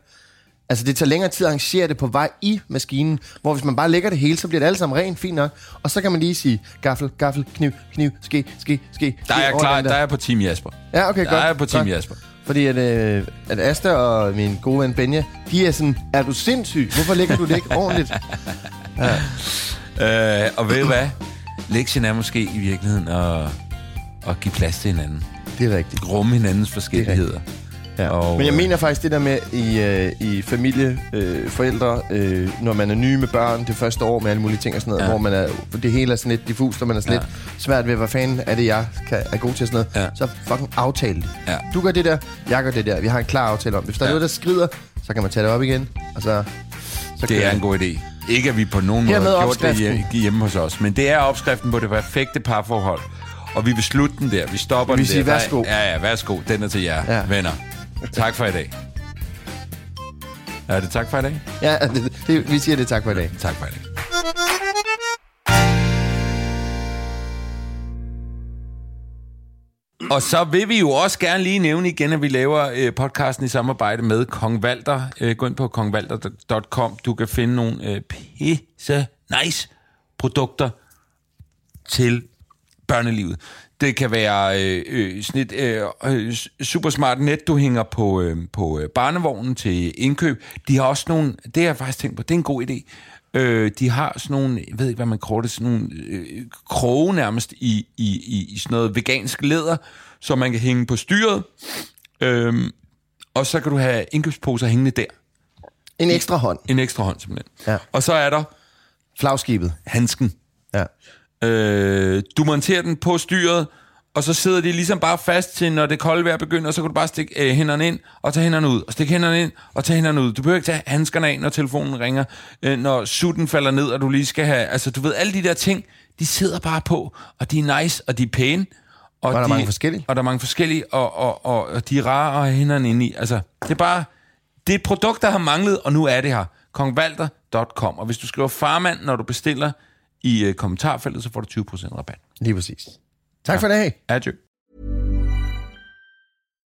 C: Altså, det tager længere tid at arrangere det på vej i maskinen, hvor hvis man bare lægger det hele, så bliver det alt sammen rent, fint nok. Og så kan man lige sige, gaffel, gaffel, kniv, kniv, ske, ske, ske.
B: Der er jeg klar,
C: den
B: der er jeg på Team Jasper.
C: Ja, okay,
B: Der
C: godt.
B: er jeg på Team
C: godt.
B: Jasper.
C: Fordi at, øh, at Asta og min gode ven Benja, de er sådan, er du sindssyg? Hvorfor lægger du det ikke ordentligt?
B: Øh, og ved du hvad? Lektien er måske i virkeligheden at, at give plads til hinanden.
C: Det er rigtigt.
B: Rumme hinandens forskelligheder.
C: Ja.
B: Og,
C: Men jeg mener faktisk det der med i, øh, i familie, øh, forældre, øh, når man er ny med børn det første år med alle mulige ting og sådan noget,
B: Ja.
C: hvor man er, det hele er sådan lidt diffust, og man er sådan
B: Ja.
C: lidt svært ved, hvad fanden er det, jeg kan, er god til og sådan noget.
B: Ja.
C: Så fucking aftale det.
B: Ja.
C: Du gør det der, jeg gør det der. Vi har en klar aftale om det. Hvis der er
B: Ja.
C: noget, der skrider, så kan man tage det op igen, og så... så
B: Det er
C: vi.
B: en god idé. Ikke at vi på nogen måde har gjort det hjemme hos os, men det er opskriften på det perfekte parforhold. Og vi vil slutte den der. Vi stopper
C: Vi
B: den
C: siger,
B: der. Der er-
C: værsgo.
B: Ja, ja, værsgo. Den er til jer,
C: Ja.
B: venner. Tak for i dag. Er det tak for i dag?
C: Ja, det, det, vi siger det tak for i dag.
B: Tak for i dag. Og så vil vi jo også gerne lige nævne igen, at vi laver øh, podcasten i samarbejde med Kong Valter. Øh, gå ind på kongvalter.com. Du kan finde nogle øh, pisse nice produkter til børnelivet. Det kan være øh, øh, sådan et øh, øh, super smart net, du hænger på, øh, på øh, barnevognen til indkøb. De har også nogle, det har jeg faktisk tænkt på, det er en god idé. Øh, de har sådan nogle, jeg ved ikke, hvad man kalder det, sådan nogle øh, kroge nærmest i, i, i, i sådan noget vegansk læder, som man kan hænge på styret. Øh, og så kan du have indkøbsposer hængende der.
C: En ekstra hånd.
B: En ekstra hånd simpelthen.
C: Ja.
B: Og så er der
C: Flagskibet.
B: handsken.
C: Ja.
B: Øh, du monterer den på styret, og så sidder de ligesom bare fast til, når det kolde vejr begynder, og så kan du bare stikke øh, hænderne ind, og tage hænderne ud, og stikke hænderne ind, og tage hænderne ud. Du behøver ikke tage handskerne af, når telefonen ringer, øh, når sutten falder ned, og du lige skal have... Altså, du ved, alle de der ting, de sidder bare på, og de er nice, og de er pæne. Og,
C: der er
B: de,
C: mange forskellige.
B: Og der er mange forskellige, og, og, og, og de er rare at have hænderne inde i. Altså, det er bare... Det er et produkt, der har manglet, og nu er det her. Kongvalter.com. Og hvis du skriver farmand, når du bestiller i øh, kommentarfeltet, så får du 20% rabat.
C: Lige præcis. Tak for i dag.
B: Adjø.